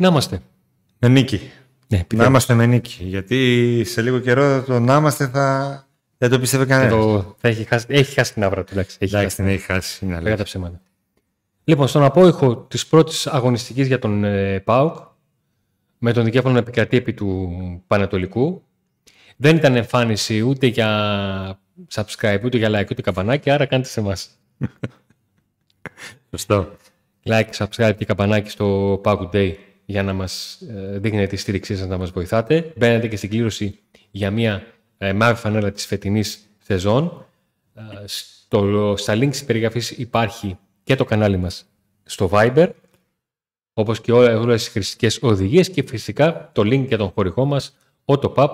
Να είμαστε. Με νίκη. Ναι, να είμαστε με νίκη. Γιατί σε λίγο καιρό το να είμαστε θα. Δεν το πίστευε κανένας. Το... Θα έχει, χάσει... έχει χάσει την άβρα του. Εντάξει, έχει εντάξει, την έχει χάσει. Είναι Λέγα τα ψέματα. Λοιπόν, στον απόϊχο της πρώτης αγωνιστικής για τον ε, ΠΑΟΚ, με τον δικέφαλο να επικρατεί επί του Πανατολικού, δεν ήταν εμφάνιση ούτε για subscribe, ούτε για like, ούτε καμπανάκι, άρα κάντε σε εμάς. Σωστό. Like, subscribe και καμπανάκι στο PAOK Day για να μας ε, δείχνετε τη στήριξή σας, να μας βοηθάτε. Μπαίνετε και στην κλήρωση για μια ε, μαύρη φανέλα της φετινής σεζόν. Ε, στο, στα links της περιγραφής υπάρχει και το κανάλι μας στο Viber, όπως και όλες τις χρηστικές οδηγίες και φυσικά το link για τον χορηγό μας, Autopap,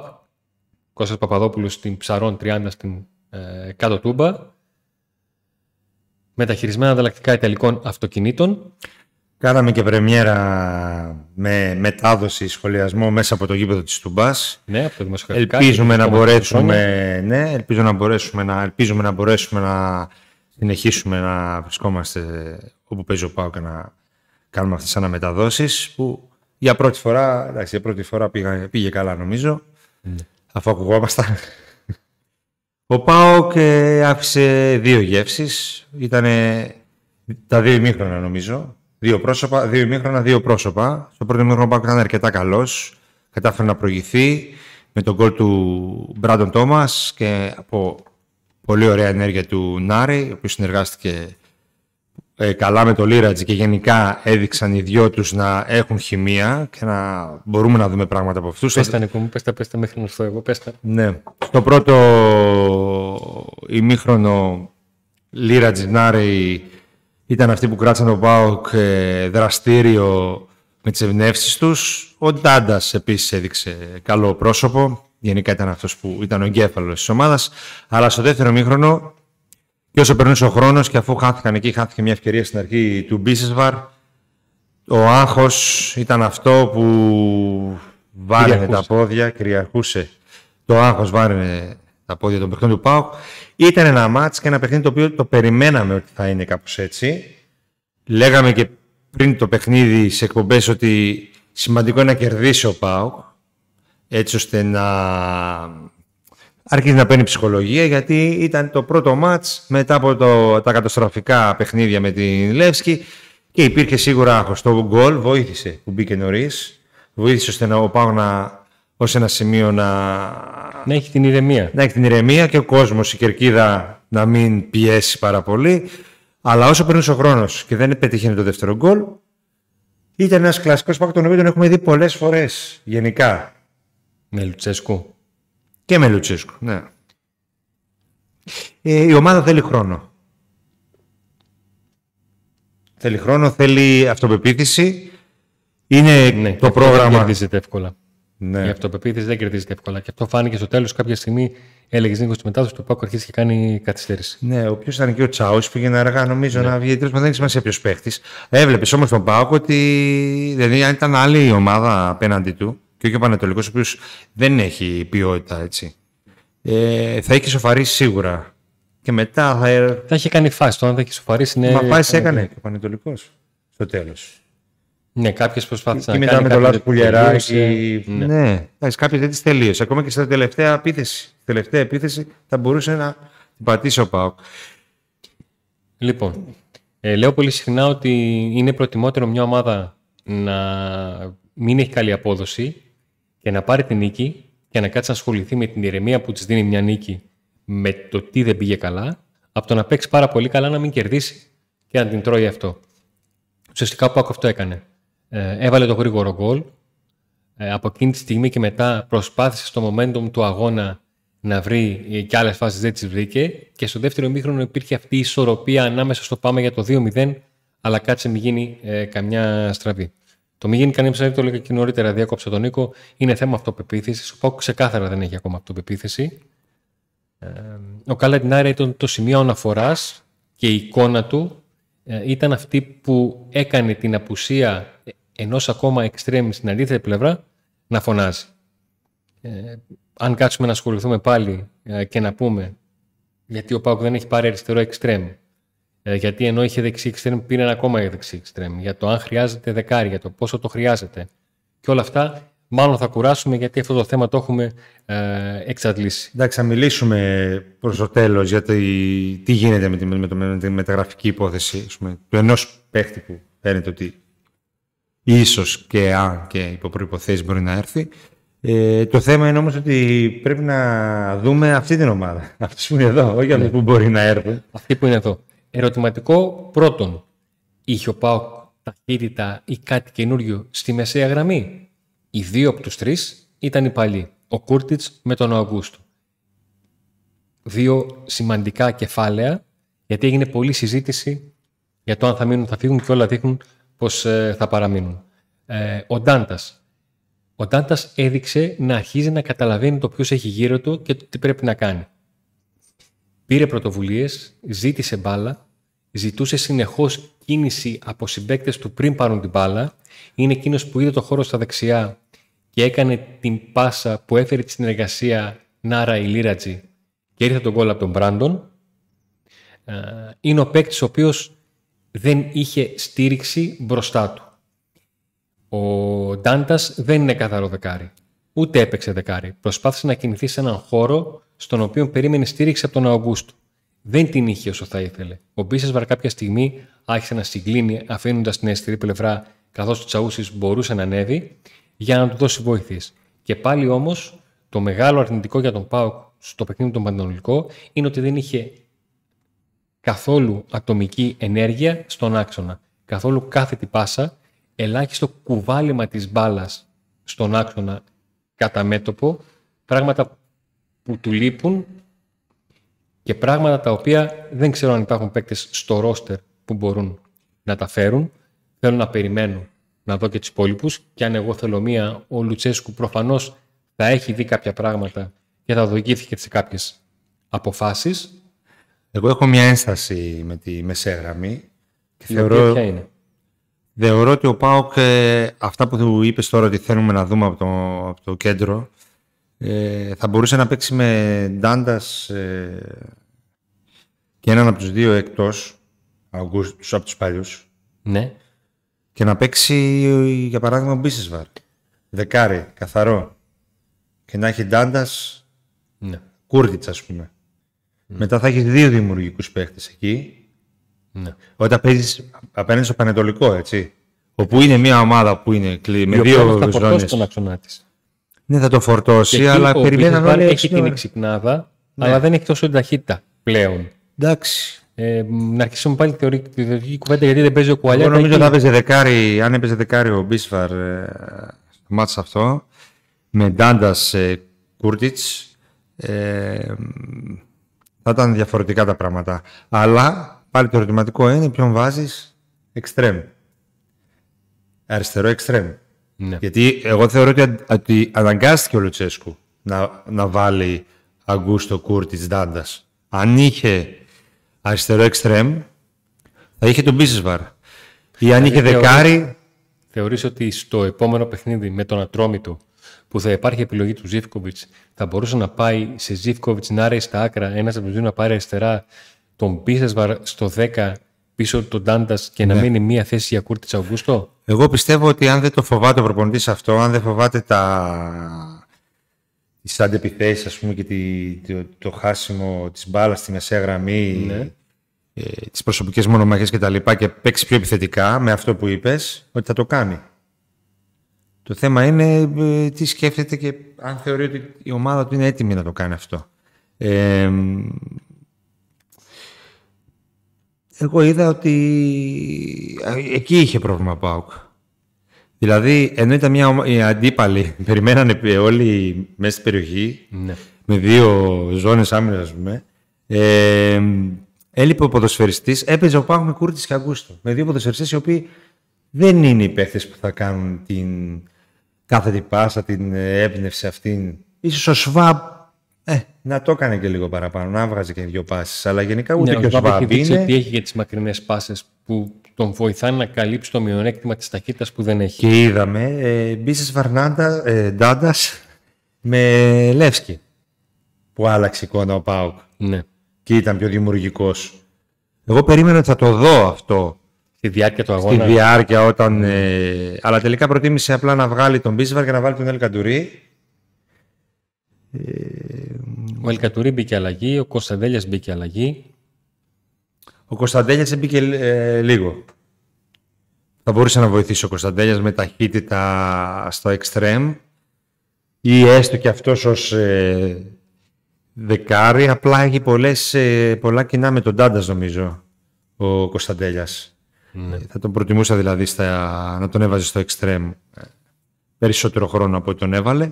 Κώστας Παπαδόπουλος στην Ψαρών 30 στην ε, κάτω Τούμπα, μεταχειρισμένα ανταλλακτικά ιταλικών αυτοκινήτων. Κάναμε και πρεμιέρα με μετάδοση σχολιασμό μέσα από το γήπεδο της Τουμπάς. Ναι, από το Ελπίζουμε να μπορέσουμε, ναι, ελπίζω να μπορέσουμε να, ελπίζουμε να μπορέσουμε να συνεχίσουμε να βρισκόμαστε όπου παίζει ο Πάο και να κάνουμε αυτές τις αναμεταδόσεις που για πρώτη φορά, εντάξει, για πρώτη φορά πήγε, πήγε καλά νομίζω, ναι. αφού ακουγόμασταν. Ο Πάοκ ε, άφησε δύο γεύσεις, ήταν τα δύο ημίχρονα νομίζω, δύο πρόσωπα, δύο ημίχρονα, δύο πρόσωπα. Στο πρώτο ημίχρονο ο Πάοκ ήταν αρκετά καλός, κατάφερε να προηγηθεί με τον γκολ του Μπράντον Τόμας και από πολύ ωραία ενέργεια του Νάρη, ο οποίος συνεργάστηκε ε, καλά με το Λίρατζ και γενικά έδειξαν οι δυο τους να έχουν χημεία και να μπορούμε να δούμε πράγματα από αυτούς. Πες τα Νίκο μου, πες τα, πες τα μέχρι να έρθω εγώ, πες τα. Ναι. Στο πρώτο ημίχρονο Λίρατζ Νάρη ήταν αυτοί που κράτησαν τον ΠΑΟΚ ε, δραστήριο με τις ευνεύσεις τους. Ο Ντάντας επίσης έδειξε καλό πρόσωπο. Γενικά ήταν αυτός που ήταν ο εγκέφαλος της ομάδας. Αλλά στο δεύτερο μήχρονο και όσο περνούσε ο χρόνος και αφού χάθηκαν εκεί, χάθηκε μια ευκαιρία στην αρχή του Μπίσεσβαρ. Ο άγχος ήταν αυτό που βάραινε τα πόδια, κυριαρχούσε. Το άγχος βάραινε τα πόδια των παιχνιδιών του Πάουκ. Ήταν ένα μάτς και ένα παιχνίδι το οποίο το περιμέναμε ότι θα είναι κάπως έτσι. Λέγαμε και πριν το παιχνίδι σε εκπομπές ότι σημαντικό είναι να κερδίσει ο Πάουκ έτσι ώστε να αρχίζει να παίρνει ψυχολογία γιατί ήταν το πρώτο μάτς μετά από το, τα καταστροφικά παιχνίδια με την Λεύσκη και υπήρχε σίγουρα άγχος. Το γκολ βοήθησε που μπήκε νωρίς. Βοήθησε ώστε να, ο να, ως ένα σημείο να... Να έχει την ηρεμία. Να έχει την ηρεμία και ο κόσμος, η κερκίδα να μην πιέσει πάρα πολύ. Αλλά όσο περνούσε ο χρόνος και δεν πετύχαινε το δεύτερο γκολ, ήταν ένας κλασικός πάκος τον οποίο τον έχουμε δει πολλές φορές γενικά. Με Λουτσέσκου. Και με Λουτσέσκου, ναι. Ε, η ομάδα θέλει χρόνο. Θέλει χρόνο, θέλει αυτοπεποίθηση. Είναι ναι, το πρόγραμμα. Δεν κερδίζεται εύκολα. Ναι. Η αυτοπεποίθηση δεν κερδίζεται εύκολα. Και αυτό φάνηκε στο τέλος. Κάποια στιγμή έλεγε Νίκος στη μετάδοση του Πάκου αρχίσει και κάνει καθυστέρηση. Ναι, ο οποίος ήταν και ο Τσάους που πήγαινε αργά, νομίζω ναι. να βγει. Τέλο δεν έχει σημασία ποιος παίχτης. Έβλεπες όμως τον Πάκου ότι δηλαδή, αν ήταν άλλη ομάδα απέναντι του, και όχι ο Πανετολικός, ο οποίος δεν έχει ποιότητα έτσι. Ε, θα έχει σοφαρίσει σίγουρα. Και μετά θα. Θα είχε κάνει φάση. Το αν θα έχει σοφαρίσει είναι. Μα φάση έκανε και ο Πανετολικός στο τέλος. Ναι, κάποιες προσπάθησαν να κάνουν. Και μετά με το λάθο πουλιαράκι. Ναι, ναι. κάποιε δεν τις τελείωσε. Ακόμα και στα τελευταία επίθεση. τελευταία επίθεση θα μπορούσε να την πατήσει ο Πάοκ. Λοιπόν, ε, λέω πολύ συχνά ότι είναι προτιμότερο μια ομάδα να μην έχει καλή απόδοση και να πάρει την νίκη και να κάτσει να ασχοληθεί με την ηρεμία που της δίνει μια νίκη με το τι δεν πήγε καλά, από το να παίξει πάρα πολύ καλά να μην κερδίσει και να την τρώει αυτό. Ουσιαστικά ο Πάκο αυτό έκανε. Ε, έβαλε το γρήγορο γκολ. Ε, από εκείνη τη στιγμή και μετά προσπάθησε στο momentum του αγώνα να βρει και άλλες φάσεις δεν τις βρήκε. Και στο δεύτερο μήχρονο υπήρχε αυτή η ισορροπία ανάμεσα στο πάμε για το 2-0, αλλά κάτσε μην γίνει ε, καμιά στραβή. Το μη γίνει κανεί ψάρι, το έλεγα και νωρίτερα, διάκοψα τον Νίκο, είναι θέμα αυτοπεποίθησης. Ο Πάουκ ξεκάθαρα δεν έχει ακόμα αυτοπεποίθηση. Ε, ο Καλαντινάρη ήταν το σημείο αναφοράς και η εικόνα του ε, ήταν αυτή που έκανε την απουσία ενός ακόμα εξτρέμι στην αντίθετη πλευρά να φωνάζει. Ε, αν κάτσουμε να ασχοληθούμε πάλι ε, και να πούμε γιατί ο Πάουκ δεν έχει πάρει αριστερό εξτρέμ Ε, γιατί ενώ είχε δεξί εξτρέμ, πήρε ένα ακόμα δεξί εξτρέμ. Για το αν χρειάζεται δεκάρι, για το πόσο το χρειάζεται. Και όλα αυτά μάλλον θα κουράσουμε γιατί αυτό το θέμα το έχουμε ε, εξαντλήσει. Εντάξει, θα μιλήσουμε προς το τέλος για το, τι γίνεται με τη, με, με τη μεταγραφική υπόθεση πούμε, του ενός παίχτη που φαίνεται ότι ίσως και αν και υπό προποθέσει μπορεί να έρθει. Ε, το θέμα είναι όμως ότι πρέπει να δούμε αυτή την ομάδα. Αυτή που είναι εδώ, όχι αυτή που μπορεί να έρθει. Αυτή που είναι εδώ. Ερωτηματικό πρώτον. Είχε ο Πάοκ ταχύτητα ή κάτι καινούριο στη μεσαία γραμμή; Οι δύο από τους τρεις ήταν οι παλιοί. Ο Κούρτιτς με τον Αυγούστο. Δύο σημαντικά κεφάλαια, γιατί έγινε πολλή συζήτηση για το αν θα μείνουν, θα φύγουν και όλα δείχνουν πως ε, θα παραμείνουν. Ε, ο Ντάντας ο Τάντα έδειξε να αρχίζει να καταλαβαίνει το ποιος έχει γύρω του και το τι πρέπει να κάνει. Πήρε πρωτοβουλίες, ζήτησε μπάλα, ζητούσε συνεχώς κίνηση από συμπαίκτες του πριν πάρουν την μπάλα. Είναι εκείνος που είδε το χώρο στα δεξιά και έκανε την πάσα που έφερε τη συνεργασία Νάρα Ηλίρατζη και ήρθε τον κόλλο από τον Μπράντον. Ε, είναι ο παίκτης ο οποίος δεν είχε στήριξη μπροστά του. Ο Ντάντας δεν είναι καθαρό δεκάρι. Ούτε έπαιξε δεκάρι. Προσπάθησε να κινηθεί σε έναν χώρο στον οποίο περίμενε στήριξη από τον Αυγούστου. Δεν την είχε όσο θα ήθελε. Ο Μπίσεσβαρ κάποια στιγμή άρχισε να συγκλίνει, αφήνοντας την αισθηρή πλευρά, καθώς ο Τσαούσης μπορούσε να ανέβει, για να του δώσει βοήθειε. Και πάλι όμως, το μεγάλο αρνητικό για τον Πάουκ στο παιχνίδι τον Παντονολικό είναι ότι δεν είχε καθόλου ατομική ενέργεια στον άξονα. Καθόλου κάθετη πάσα ελάχιστο κουβάλιμα της μπάλας στον άξονα κατά μέτωπο, πράγματα που του λείπουν και πράγματα τα οποία δεν ξέρω αν υπάρχουν παίκτες στο ρόστερ που μπορούν να τα φέρουν. Θέλω να περιμένω να δω και τους υπόλοιπους και αν εγώ θέλω μία, ο Λουτσέσκου προφανώς θα έχει δει κάποια πράγματα και θα οδηγήθηκε σε κάποιες αποφάσεις. Εγώ έχω μια ένσταση με τη μεσαία γραμμή. Και θεωρώ, ποια είναι; Θεωρώ ότι ο Πάοκ, ε, αυτά που του είπες τώρα ότι θέλουμε να δούμε από το, από το κέντρο, ε, θα μπορούσε να παίξει με Ντάντας ε, και έναν από τους δύο εκτός, Αυγούστους από τους παλιούς. Ναι. Και να παίξει, για παράδειγμα, Μπίσεσβαρ. Δεκάρι, καθαρό. Και να έχει Ντάντας, ναι. Κούρτιτς, ας πούμε. Μετά θα έχεις δύο δημιουργικούς παίχτες εκεί ναι. Όταν παίζεις απέναντι στο Πανετολικό, έτσι. Όπου είναι μια ομάδα που είναι κλει... με δύο ζώνε. Θα φορτώσει τον άξονα τη. Ναι, θα το φορτώσει, αλλά περιμένει όλοι Έχει την εξυπνάδα, ναι. αλλά δεν έχει τόσο την ταχύτητα πλέον. Εντάξει. Ε, να αρχίσουμε πάλι τη θεωρητική κουβέντα γιατί δεν παίζει ο Κουαλιά. Εγώ νομίζω ότι θα παίζει δεκάρι, αν έπαιζε δεκάρι ο Μπίσφαρ ε, στο μάτι αυτό, με Ντάντας ε, Κούρτιτς, ε, θα ήταν διαφορετικά τα πράγματα. Αλλά Πάλι το ερωτηματικό είναι ποιον βάζεις εξτρέμ. Αριστερό εξτρέμ. Ναι. Γιατί εγώ θεωρώ ότι, ότι αναγκάστηκε ο Λουτσέσκου να, να βάλει Αγκούστο Κούρτη Ντάντα. Αν είχε αριστερό εξτρέμ, θα είχε τον Μπίσεσβαρ. Ή αν είχε δεκάρι. Θεωρείς ότι στο επόμενο παιχνίδι με τον Ατρόμητο που θα υπάρχει επιλογή του Ζήφκοβιτς, θα μπορούσε να πάει σε Ζήφκοβιτς να ρέει στα άκρα, ένας από τους δύο να πάρει αριστερά τον Πίσεσβαρ στο 10 πίσω τον Τάντας και να ναι. μείνει μία θέση για Κούρτιτ Αυγούστο; Εγώ πιστεύω ότι αν δεν το φοβάται ο προπονητής αυτό, αν δεν φοβάται τα... τις αντεπιθέσει, ας πούμε, και το, το χάσιμο της μπάλας στη μεσαία γραμμή, ναι. ε, τις προσωπικές μονομαχίες κτλ. Και, και παίξει πιο επιθετικά με αυτό που είπες, ότι θα το κάνει. Το θέμα είναι ε, τι σκέφτεται και αν θεωρεί ότι η ομάδα του είναι έτοιμη να το κάνει αυτό. Ε, εγώ είδα ότι εκεί είχε πρόβλημα ΠΑΟΚ. Δηλαδή, ενώ ήταν μια οι αντίπαλοι, περιμένανε όλοι μέσα στην περιοχή, ναι. με δύο ζώνες άμυνας, ας πούμε, ε, έλειπε ο ποδοσφαιριστής, έπαιζε ο ΠΑΟΚ με Κούρτης και Αγκούστο. Με δύο ποδοσφαιριστές οι οποίοι δεν είναι οι παίχτες που θα κάνουν την κάθε πάσα, την έμπνευση αυτήν. Ίσως ο Σβάμπ ε, να το έκανε και λίγο παραπάνω, να βγάζει και δύο πάσεις. Αλλά γενικά ούτε ναι, και ο Σβάμπ είναι. ότι έχει για τις μακρινές πάσεις που τον βοηθάνε να καλύψει το μειονέκτημα της ταχύτητας που δεν έχει. Και είδαμε ε, Μπίσε Βαρνάντα, ε, Ντάντας με Λεύσκι που άλλαξε εικόνα ο Πάουκ ναι. και ήταν πιο δημιουργικός. Εγώ περίμενα ότι θα το δω αυτό Στη διάρκεια του αγώνα. στη διάρκεια όταν. Ε, αλλά τελικά προτίμησε απλά να βγάλει τον Μπίσβαρ και να βάλει τον Ελκαντουρί. Ο Ελκατουρί μπήκε αλλαγή, ο Κωνσταντέλιας μπήκε αλλαγή. Ο Κωνσταντέλιας μπήκε ε, λίγο. Θα μπορούσε να βοηθήσει ο Κωνσταντέλιας με ταχύτητα στο extreme ή έστω και αυτός ως ε, δεκάρι. Απλά έχει πολλές, ε, πολλά κοινά με τον Τάντας νομίζω ο Κωνσταντέλιας. Ναι. Θα τον προτιμούσα δηλαδή στα, να τον έβαζε στο extreme ε, περισσότερο χρόνο από ό,τι τον έβαλε.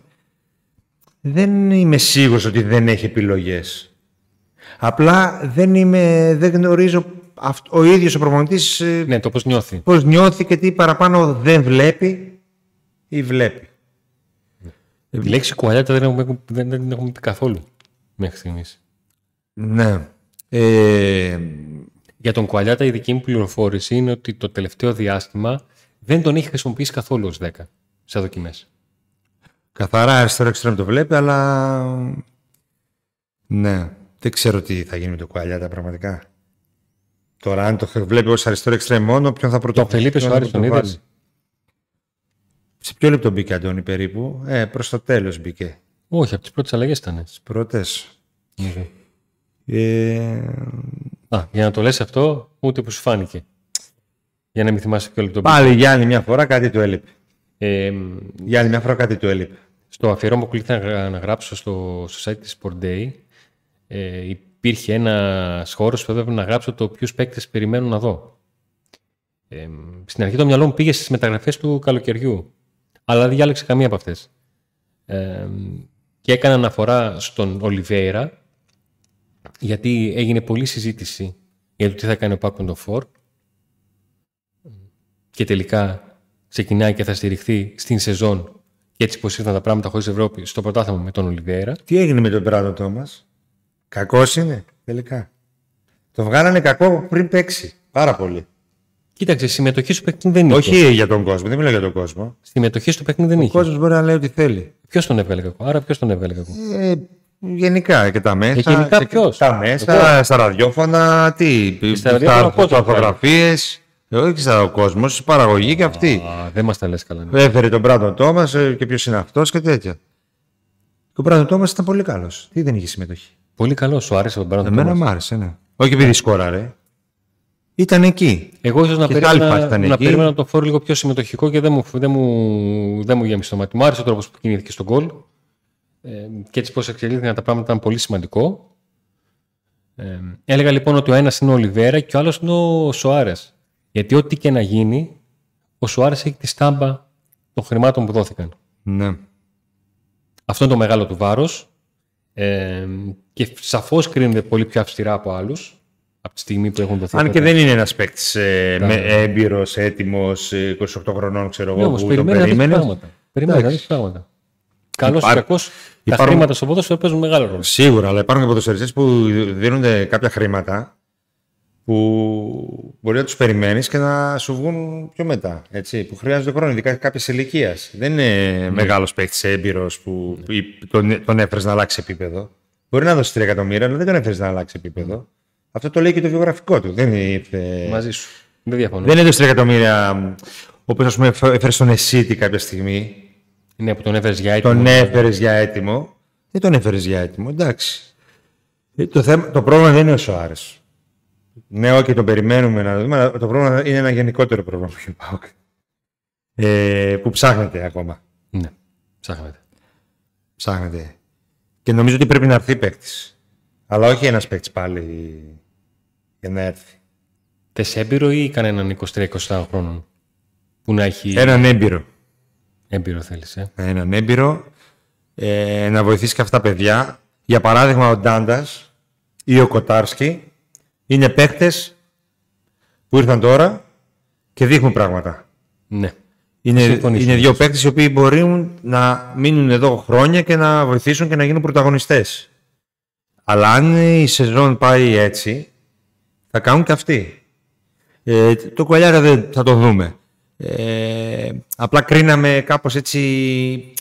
Δεν είμαι σίγουρος ότι δεν έχει επιλογές. Απλά δεν, είμαι, δεν γνωρίζω αυτ- ο ίδιος ο προπονητής ε, Ναι, το πώς νιώθει. πώς νιώθει και τι παραπάνω δεν βλέπει ή βλέπει. Τη λέξη κουαλιάτα δεν έχουμε, δεν, δεν την έχουμε πει καθόλου μέχρι στιγμής. Ναι. Ε, Για τον Κουαλιάτα η δική μου πληροφόρηση είναι ότι το τελευταίο διάστημα δεν τον έχει χρησιμοποιήσει καθόλου ως 10 σε δοκιμές. καθαρά αριστερό εξτρέμ το βλέπει, αλλά ναι, δεν ξέρω τι θα γίνει με το Κουαλιάτα πραγματικά. Τώρα, αν το βλέπει ως αριστερό εξτρέμ μόνο, ποιον θα πρωτο... Τον Φελίπες ποιον θα Σουάρες τον πρωτοβάλει. είδες; Σε ποιο λεπτό μπήκε, Αντώνη, περίπου; Ε, προς το τέλος μπήκε. Όχι, από τις πρώτες αλλαγές ήταν. Τις πρώτες. Ναι. Ε, Α, για να το λες αυτό, ούτε που σου φάνηκε. Για να μην θυμάσαι ποιο λεπτό μπήκε. πάλι για άλλη μια φορά κάτι του έλειπε. Ε, Για άλλη μια φορά κάτι του έλειπε. στο αφιέρωμα που κλείθηκα να, γρα- να γράψω στο, στο site της Sport Day, ε, υπήρχε ένας χώρος που έπρεπε να γράψω το ποιους παίκτες περιμένω να δω. Ε, στην αρχή το μυαλό μου πήγε στις μεταγραφές του καλοκαιριού, αλλά δεν διάλεξε καμία από αυτές. Ε, και έκανα αναφορά στον Ολιβέηρα, γιατί έγινε πολλή συζήτηση για το τι θα κάνει ο Πάκοντο Φορ και τελικά ξεκινάει και θα στηριχθεί στην σεζόν και έτσι πως ήρθαν τα πράγματα χωρίς Ευρώπη στο πρωτάθλημα με τον Ολιβέηρα. Τι έγινε με τον Μπράντο Τόμας; Κακός είναι, τελικά. Το βγάλανε κακό πριν παίξει. Πάρα πολύ. Κοίταξε, συμμετοχή στο παιχνίδι δεν είχε. Όχι για τον κόσμο, δεν μιλάω για τον κόσμο. Συμμετοχή στο παιχνίδι δεν Ο είχε. κόσμος μπορεί να λέει ό,τι θέλει. Ποιος τον έβγαλε κακό. Άρα ποιος τον έβγαλε κακό; Ε, γενικά και τα μέσα. Ε, γενικά και- ποιος; Τα μέσα, στα ραδιόφωνα, τι. στα ραδιόφωνα ο κόσμος φωτογραφίες. Όχι στα ο κόσμος, η παραγωγή και αυτή. Α, δεν μας τα λες καλά. ναι. Έφερε τον Μπράντον Τόμας και ποιος είναι αυτός και τέτοια. Και ο Μπράντον Τόμας ήταν πολύ καλός. Τι δεν είχε συμμετοχή; Πολύ καλός, σου άρεσε τον Μπράντον Εμένα Τόμας; μου άρεσε, ναι. Όχι επειδή σκόραρε. Ήταν εκεί. Εγώ ίσως να, Και σε άλλη φάση περίμενα, ήταν να εκεί. περίμενα το φόρο λίγο πιο συμμετοχικό και δεν μου, δεν μου, δεν μου γέμισε το μάτι. Μου άρεσε ο τρόπος που κινήθηκε στον γκολ. Ε, και έτσι πώς εξελίχθηκαν τα πράγματα ήταν πολύ σημαντικό. Ε, έλεγα λοιπόν ότι ο ένας είναι ο Ολιβέρα και ο άλλος είναι ο Σοάρες. Γιατί ό,τι και να γίνει, ο Σοάρες έχει τη στάμπα των χρημάτων που δόθηκαν. Ναι. Αυτό είναι το μεγάλο του βάρος. Ε, και σαφώς κρίνεται πολύ πιο αυστηρά από άλλους από τη στιγμή που έχουν δοθεί. Αν αυτά και τα- δεν είναι ένας παίκτης ε, με έμπειρος, έτοιμος, 28 χρονών, ξέρω Ναι, εγώ, όμως που τον περιμένει να δεις περίμενες. πράγματα. Περιμένει να Εντάξει. δεις πράγματα. Καλός ή Υπά- κακός, τα υπάρχουν- χρήματα στο ποδόσφαιρο παίζουν μεγάλο ρόλο. Σίγουρα, αλλά υπάρχουν και ποδοσφαιριστές που δίνονται κάποια χρήματα που μπορεί να τους περιμένεις και να σου βγουν πιο μετά. Έτσι, που χρειάζονται χρόνο, ειδικά κάποια ηλικίας. Δεν είναι Ναι. μεγάλος παίκτης έμπειρος που ή τον, τον έφερες να αλλάξει επίπεδο. Μπορεί να δώσει 3 εκατομμύρια, αλλά δεν τον έφερες να αλλάξει επίπεδο. Αυτό το λέει και το βιογραφικό του. Δεν ήρθε. Μαζί σου. Δεν διαφωνώ. Δεν έδωσε 3 εκατομμύρια όπως ας πούμε έφερε στον Εσίτη κάποια στιγμή. Ναι, που τον έφερες για έτοιμο. Τον έφερες για έτοιμο. Δεν τον έφερες για έτοιμο, εντάξει. Ε, Το, θέμα, το πρόβλημα δεν είναι ο Σοάρες. Ναι, όχι, τον περιμένουμε να δούμε, αλλά το πρόβλημα είναι ένα γενικότερο πρόβλημα για τον ΠΑΟΚ. Ε, που ψάχνεται ακόμα. Ναι, ψάχνετε. Ψάχνεται. Και νομίζω ότι πρέπει να έρθει παίκτης. Αλλά όχι ένας παίκτης πάλι για να έρθει. Θε έμπειρο ή κανέναν 23-24 χρόνων που να έχει Έναν έμπειρο. Έμπειρο θέλεις. Ε; έναν έμπειρο ε, να βοηθήσει και αυτά τα παιδιά. Για παράδειγμα, ο Ντάντας ή ο Κοτάρσκι είναι παίχτε που ήρθαν τώρα και δείχνουν πράγματα. Ναι. Είναι, Συμφωνήσω. είναι δύο παίχτε οι οποίοι μπορεί να μείνουν εδώ χρόνια και να βοηθήσουν και να γίνουν πρωταγωνιστές. Αλλά αν η σεζόν πάει έτσι, θα κάνουν και αυτοί. Ε, το Κουαλιάρα δεν θα το δούμε. Ε, απλά κρίναμε κάπως έτσι,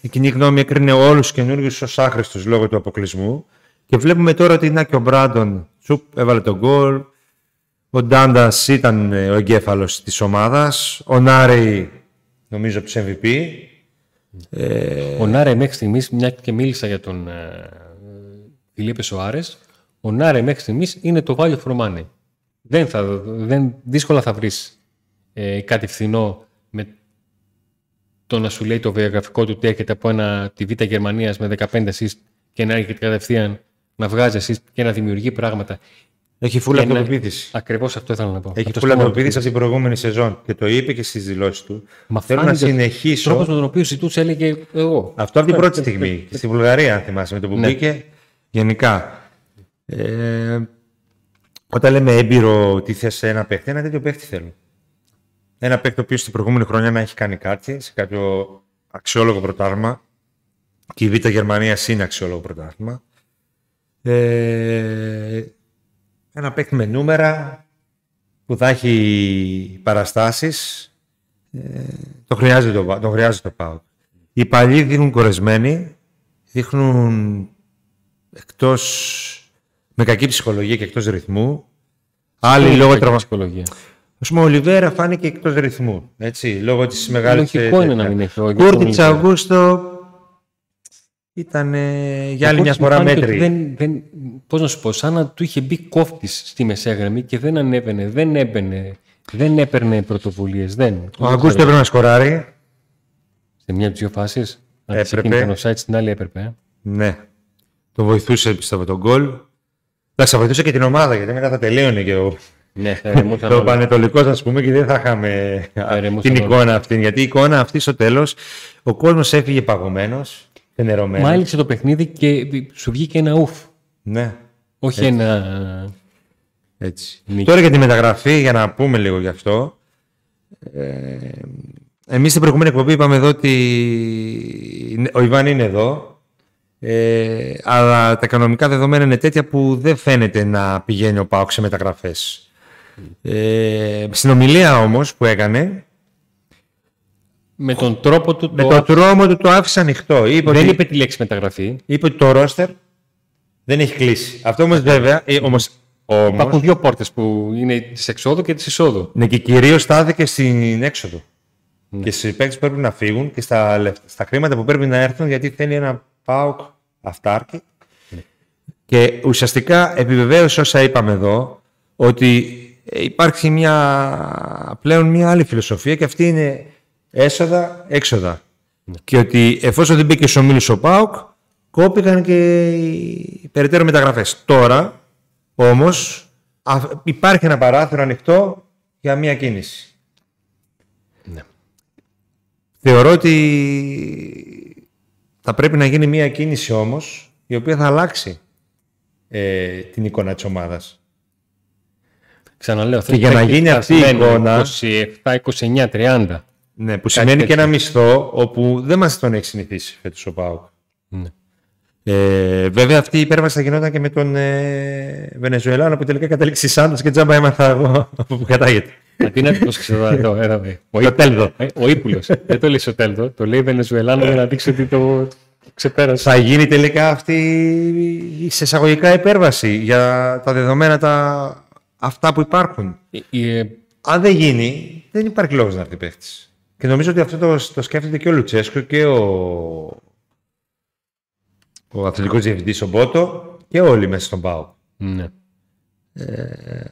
η κοινή γνώμη έκρινε όλους τους καινούργιους ως άχρηστους λόγω του αποκλεισμού και βλέπουμε τώρα ότι να και ο Μπράντον τσουπ, έβαλε τον γκολ, Ο Ντάντας ήταν ε, ο εγκέφαλος της ομάδας. Ο Νάρη, νομίζω, από του MVP. Ε... Ο Νάρε μέχρι στιγμής, μια και μίλησα για τον ε, Φιλίπε Σοάρες, ο Νάρε μέχρι στιγμής είναι το value for money. Δεν θα, δεν, δύσκολα θα βρεις ε, κάτι φθηνό με το να σου λέει το βιογραφικό του ότι έρχεται από ένα, τη Β' Γερμανίας με 15 assist και να έρχεται κατευθείαν να βγάζει assist και να δημιουργεί πράγματα. Έχει φούλα αυτοπεποίθηση. Ακριβώς αυτό ήθελα να πω. Έχει φούλα αυτοπεποίθηση από την προηγούμενη σεζόν και το είπε και στις δηλώσεις του. Μα Θέλω να συνεχίσω. Ο τρόπος με τον οποίο ζητούσε έλεγε εγώ. Αυτό από την πρώτη στιγμή. και στη Βουλγαρία, αν θυμάσαι, με το που ναι. μπήκε. Γενικά. Ε, όταν λέμε έμπειρο τι θες σε ένα παίχτη, ένα τέτοιο παίχτη θέλω. Ένα παίχτη ο οποίος στην προηγούμενη χρονιά να έχει κάνει κάτι σε κάποιο αξιόλογο πρωτάρμα. Και η Β' Γερμανία είναι αξιόλογο πρωτάθλημα. Ε, ένα παίκτη με νούμερα που θα έχει παραστάσεις. Ε, το χρειάζεται το, το, χρειάζεται το ΠΑΟΚ. Οι παλιοί δίνουν κορεσμένοι, δείχνουν εκτός, με κακή ψυχολογία και εκτός ρυθμού. Άλλοι λόγω τραυματισμού. Α πούμε, ο Λιβέρα φάνηκε εκτός ρυθμού. Έτσι, λόγω της μεγάλης. Λογικό είναι να μην έχει ο Κούρτιτ Αυγούστο ήταν για άλλη μια φορά μέτρη. Δεν, δεν, πώς να σου πω, σαν να του είχε μπει κόφτης στη μεσέγραμμη και δεν ανέβαινε, δεν έμπαινε, δεν έπαιρνε πρωτοβουλίες. Δεν. Ο Αγκούστο έπρεπε να σκοράρει. Σε μια από τις δύο φάσεις. Έπρεπε. Ο site στην άλλη έπρεπε. Ε. Ναι. Το βοηθούσε πιστεύω τον γκολ. Εντάξει, θα βοηθούσε και την ομάδα γιατί μετά θα τελείωνε και ο. Ναι, το πανετολικός, ας πούμε, και δεν θα είχαμε την εικόνα αυτή. Γιατί η εικόνα αυτή στο τέλος, ο κόσμος έφυγε παγωμένος. Μα έλειξε το παιχνίδι και σου βγήκε ένα ουφ. Ναι. Όχι Έτσι. ένα. Έτσι. Τώρα για τη μεταγραφή, για να πούμε λίγο γι' αυτό. Ε, εμείς στην προηγούμενη εκπομπή είπαμε εδώ ότι ο Ιβάν είναι εδώ. Ε, αλλά τα κανονικά δεδομένα είναι τέτοια που δεν φαίνεται να πηγαίνει ο Πάοξ σε μεταγραφές. Ε, στην ομιλία όμως που έκανε με τον τρόπο του. Με τον τρόπο του το άφησε ανοιχτό. Είπε δεν ότι... είπε τη λέξη μεταγραφή. Είπε ότι το ρόστερ δεν έχει κλείσει. Αυτό όμως βέβαια. Ε, όμως, όμως... Υπάρχουν δύο πόρτες που είναι της εξόδου και της εισόδου. Ναι, και κυρίως στάθηκε στην έξοδο. Ναι. Και στι παίκτες που πρέπει να φύγουν και στα, στα χρήματα που πρέπει να έρθουν γιατί θέλει ένα ΠΑΟΚ αυτάρκη. Ναι. Και ουσιαστικά επιβεβαίωσε όσα είπαμε εδώ ότι υπάρχει μια, πλέον μια άλλη φιλοσοφία και αυτή είναι έσοδα, έξοδα. Ναι. Και ότι εφόσον δεν μπήκε ο Μίλης ο ΠΑΟΚ, κόπηκαν και οι περαιτέρω μεταγραφές. Τώρα, όμως, υπάρχει ένα παράθυρο ανοιχτό για μία κίνηση. Ναι. Θεωρώ ότι θα πρέπει να γίνει μία κίνηση όμως, η οποία θα αλλάξει ε, την εικόνα της ομάδας. Ξαναλέω, και για να γίνει αυτή η εικόνα... 27, 29, 30 ναι, που σημαίνει και ένα μισθό όπου δεν μας τον έχει συνηθίσει φέτος ο Πάουκ. Ναι. Ε, βέβαια αυτή η υπέρβαση θα γινόταν και με τον ε, Βενεζουελάνο που τελικά καταλήξει Σάντος και τζάμπα έμαθα εγώ από που κατάγεται. Τι να το εδώ, εδώ, Ο Τέλδο. Ε, ο Ήπουλος. Δεν το λέει ο Τέλδο. Το λέει Βενεζουελάνο για να δείξει ότι το ξεπέρασε. Θα γίνει τελικά αυτή η εισαγωγικά υπέρβαση για τα δεδομένα τα... αυτά που υπάρχουν. Ε, Αν δεν γίνει, δεν υπάρχει λόγος να έρθει παίχτης. Και νομίζω ότι αυτό το, το σκέφτεται και ο Λουτσέσκο και ο, ο αθλητικός διευθυντής ο Μπότο και όλοι μέσα στον ΠΑΟ. Ναι. Ε,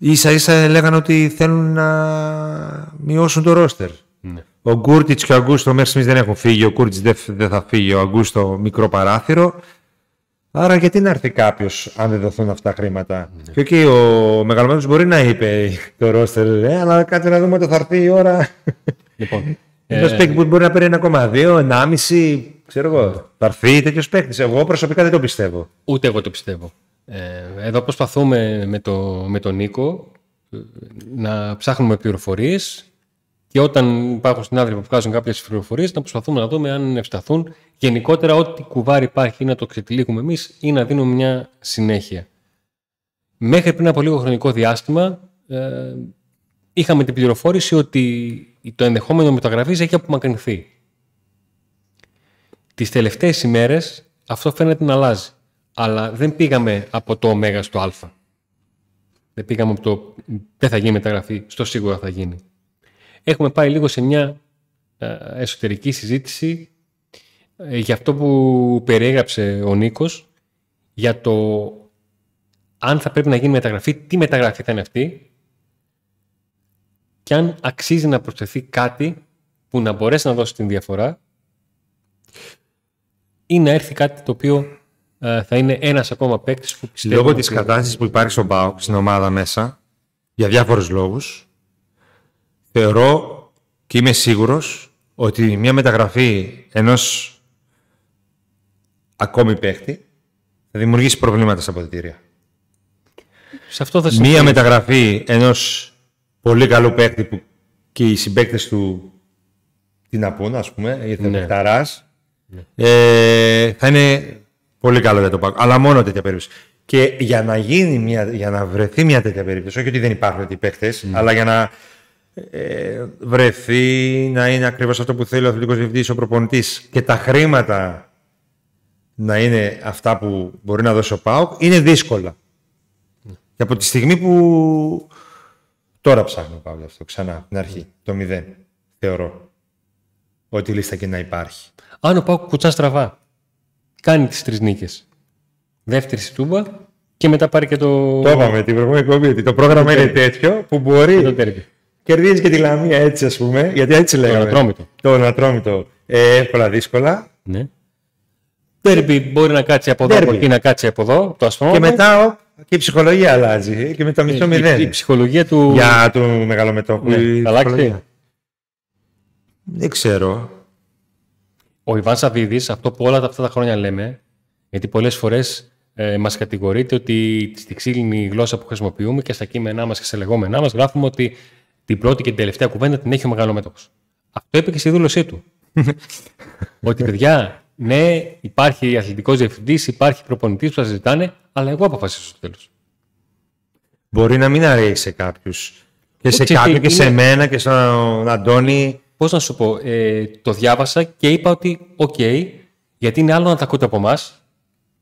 ίσα ίσα λέγανε ότι θέλουν να μειώσουν το ρόστερ. Ναι. Ο Γκούρτιτς και ο Αγκούστο μέχρι δεν έχουν φύγει. Ο Γκούρτιτς δεν θα φύγει. Ο Αγκούστο μικρό παράθυρο. Άρα γιατί να έρθει κάποιος αν δεν δοθούν αυτά τα χρήματα; Ναι. Και εκεί ο μεγαλωμένος μπορεί να είπε το ρόστερ, ε, αλλά κάτσε να δούμε το θα έρθει η ώρα. Λοιπόν. Ένας ε... που μπορεί να παίρνει 1,2, 1,5, ξέρω εγώ. Θα έρθει τέτοιος παίκτης. Εγώ προσωπικά δεν το πιστεύω. Ούτε εγώ το πιστεύω. Ε, εδώ προσπαθούμε με, το, με τον Νίκο ε, να ψάχνουμε πληροφορίες και όταν υπάρχουν συνάδελφοι που βγάζουν κάποιες πληροφορίες, να προσπαθούμε να δούμε αν ευσταθούν. Γενικότερα, ό,τι κουβάρι υπάρχει να το ξετυλίγουμε εμείς ή να δίνουμε μια συνέχεια. Μέχρι πριν από λίγο χρονικό διάστημα, ε, είχαμε την πληροφόρηση ότι το ενδεχόμενο μεταγραφής έχει απομακρυνθεί. Τις τελευταίες ημέρες αυτό φαίνεται να αλλάζει. Αλλά δεν πήγαμε από το ω στο α. Δεν πήγαμε από το δεν θα γίνει μεταγραφή στο σίγουρα θα γίνει. Έχουμε πάει λίγο σε μια ε, εσωτερική συζήτηση ε, για αυτό που περιέγραψε ο Νίκος για το αν θα πρέπει να γίνει μεταγραφή, τι μεταγραφή θα είναι αυτή και αν αξίζει να προσθεθεί κάτι που να μπορέσει να δώσει την διαφορά ή να έρθει κάτι το οποίο ε, θα είναι ένας ακόμα παίκτης που πιστεύω... Λόγω της κατάστασης που υπάρχει στον ΠΑΟ, στην ομάδα μέσα, για διάφορους λόγους, θεωρώ και είμαι σίγουρος ότι μια μεταγραφή ενός ακόμη παίκτη θα δημιουργήσει προβλήματα στα αποδητήρια. Σε αυτό θα Μία μεταγραφή ενός πολύ καλού παίκτη που και οι συμπαίκτες του τι να πούνε, ας πούμε, γιατί ναι. ναι. ε, θα είναι πολύ καλό για το Πάκο. Αλλά μόνο τέτοια περίπτωση. Και για να, γίνει μια, για να βρεθεί μια τέτοια περίπτωση, όχι ότι δεν υπάρχουν τέτοιοι παίκτες, ναι. αλλά για να ε, βρεθεί να είναι ακριβώς αυτό που θέλει ο αθλητικός διευθυντής, ο προπονητής και τα χρήματα να είναι αυτά που μπορεί να δώσει ο ΠΑΟΚ, είναι δύσκολα. Και από τη στιγμή που τώρα ψάχνω ο ΠΑΟΚ αυτό, ξανά, την αρχή, το μηδέν, θεωρώ ότι η λίστα και να υπάρχει. Αν ο ΠΑΟΚ κουτσά στραβά, κάνει τις τρεις νίκες, δεύτερη στη Τούμπα και μετά πάρει και το... Το είπαμε την προηγούμενη κομπή, ότι το πρόγραμμα είναι τέτοιο που μπορεί... Κερδίζεις και τη Λαμία έτσι, ας πούμε, γιατί έτσι λέγαμε. Το ανατρόμητο. Το ανατρόμητο. Ε, εύκολα, δύσκολα. Ναι. Τέρμπι μπορεί να κάτσει από εδώ, από εκεί να κάτσει από εδώ. Το πούμε. Και μετά και η ψυχολογία αλλάζει. Και με το μισό μηδέν. Η, ψυχολογία του. Για του μεγαλομετώπου. Ναι, θα αλλάξει. Δεν ξέρω. Ο Ιβάν Σαββίδης, αυτό που όλα αυτά τα χρόνια λέμε, γιατί πολλές φορές ε, μας κατηγορείται ότι στη ξύλινη γλώσσα που χρησιμοποιούμε και στα κείμενά μας και σε λεγόμενά μας γράφουμε ότι την πρώτη και την τελευταία κουβέντα την έχει ο μεγαλομέτωχο. Αυτό είπε και στη δήλωσή του. ότι παιδιά, ναι, υπάρχει αθλητικός διευθυντής, υπάρχει προπονητής που σα ζητάνε, αλλά εγώ αποφασίζω στο τέλος. Μπορεί να μην αρέσει σε κάποιους. Και σε κάποιον και σε μένα και στον Αντώνη. Πώς να σου πω, ε, το διάβασα και είπα ότι, οκ, γιατί είναι άλλο να τα ακούτε από εμάς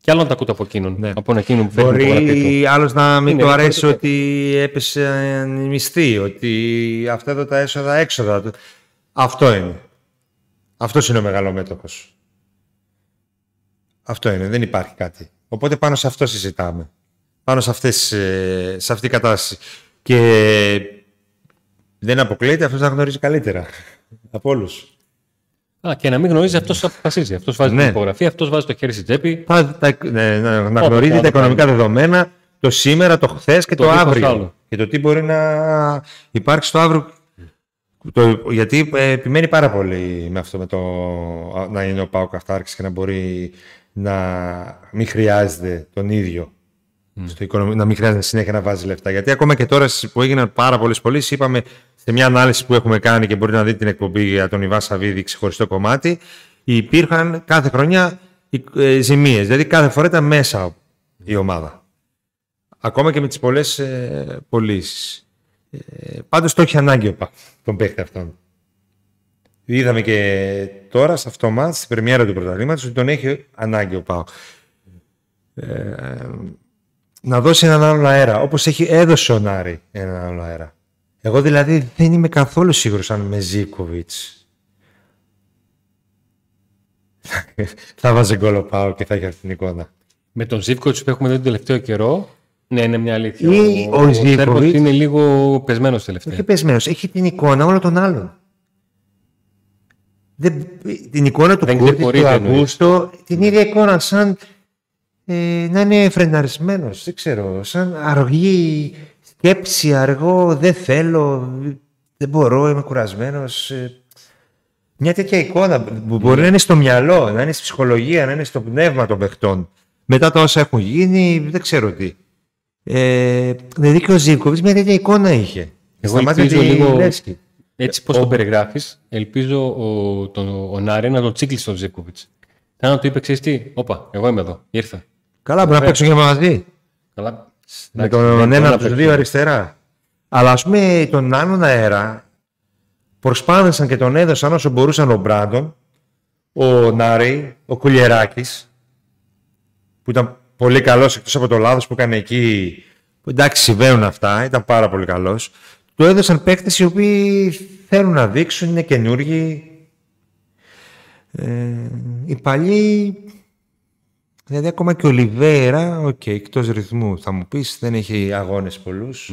και άλλο να τα ακούτε από εκείνον. Ναι. Από εκείνον που Μπορεί άλλος να μην το αρέσει ότι έπεσε οι μισθοί, ότι αυτά εδώ τα έσοδα έξοδα. Αυτό είναι. Αυτός είναι ο μεγαλομέτοχος. Αυτό είναι, δεν υπάρχει κάτι. Οπότε πάνω σε αυτό συζητάμε. Πάνω σε, αυτές, ε, σε αυτή η κατάσταση. Και δεν αποκλείεται αυτός να γνωρίζει καλύτερα από όλους. Α, και να μην γνωρίζει, αυτός αποφασίζει. Αυτός βάζει ναι. την υπογραφή, αυτός βάζει το χέρι στην τσέπη. Θα, ναι, να γνωρίζει τα οικονομικά δεδομένα, το σήμερα, το χθες και το, το αύριο. Και το τι μπορεί να υπάρξει το αύριο. Το, γιατί ε, επιμένει πάρα πολύ με αυτό με το να είναι ο Πάο Καυτάρκης και να μπορεί να μην χρειάζεται τον ίδιο mm. Στο οικονομικό, να μην χρειάζεται συνέχεια να βάζει λεφτά. Γιατί ακόμα και τώρα που έγιναν πάρα πολλές πωλήσεις, είπαμε σε μια ανάλυση που έχουμε κάνει και μπορείτε να δείτε την εκπομπή για τον Ιβά Σαββίδη, ξεχωριστό κομμάτι, υπήρχαν κάθε χρονιά ε, ζημίες. Δηλαδή κάθε φορά ήταν μέσα η ομάδα. Ακόμα και με τις πολλές ε, πωλήσεις. Ε, Πάντως το έχει ανάγκη ο τον παίχτη αυτόν. Είδαμε και τώρα σε αυτό το στην πρεμιέρα του πρωταθλήματος, ότι τον έχει ανάγκη ο Πάο. Ε, να δώσει έναν άλλο αέρα, όπως έχει έδωσε ο Νάρη έναν άλλο αέρα. Εγώ δηλαδή δεν είμαι καθόλου σίγουρος αν με Ζήκοβιτς θα βάζει γκολ ο Πάο και θα έχει αυτή την εικόνα. Με τον Ζήκοβιτς που έχουμε δει τον τελευταίο καιρό, ναι, είναι μια αλήθεια. Ή ο, ο, είναι λίγο πεσμένος τελευταία. Όχι πεσμένος, έχει την εικόνα όλων των άλλων. Δεν, την εικόνα του Κούρτη, του Αγκούστο, την ίδια εικόνα, σαν ε, να είναι φρεναρισμένος, δεν ξέρω, σαν αργή σκέψη, αργό, δεν θέλω, δεν μπορώ, είμαι κουρασμένος. Ε, μια τέτοια εικόνα που μπορεί να είναι στο μυαλό, να είναι στη ψυχολογία, να είναι στο πνεύμα των παιχτών. Μετά τα όσα έχουν γίνει, δεν ξέρω τι. Ε, δηλαδή και ο Ζήκοβιτ μια τέτοια εικόνα είχε. Εγώ ελπίζω λίγο, έτσι πώς το περιγράφεις, ελπίζω ο, τον, ο Νάρη να τον τσίκλει στον Ζήκοβιτ. Θα να του είπε, ξέρεις τι, όπα, εγώ είμαι εδώ, ήρθα. Καλά, μπορεί να παίξουν και μαζί. Καλά. Με τον ένα από τους δύο αριστερά. Αλλά ας πούμε τον άλλον αέρα προσπάθησαν και τον έδωσαν όσο μπορούσαν ο Μπράντον, ο Νάρη, ο Κουλιεράκης, που ήταν πολύ καλός εκτός από το λάθο που έκανε εκεί Εντάξει, συμβαίνουν αυτά, ήταν πάρα πολύ καλός. Του έδωσαν παίκτες οι οποίοι θέλουν να δείξουν, είναι καινούργοι. Ε, οι παλιοί. Δηλαδή, ακόμα και ο Ολιβέιρα, OK, okay, εκτός ρυθμού θα μου πεις, δεν έχει αγώνες πολλούς.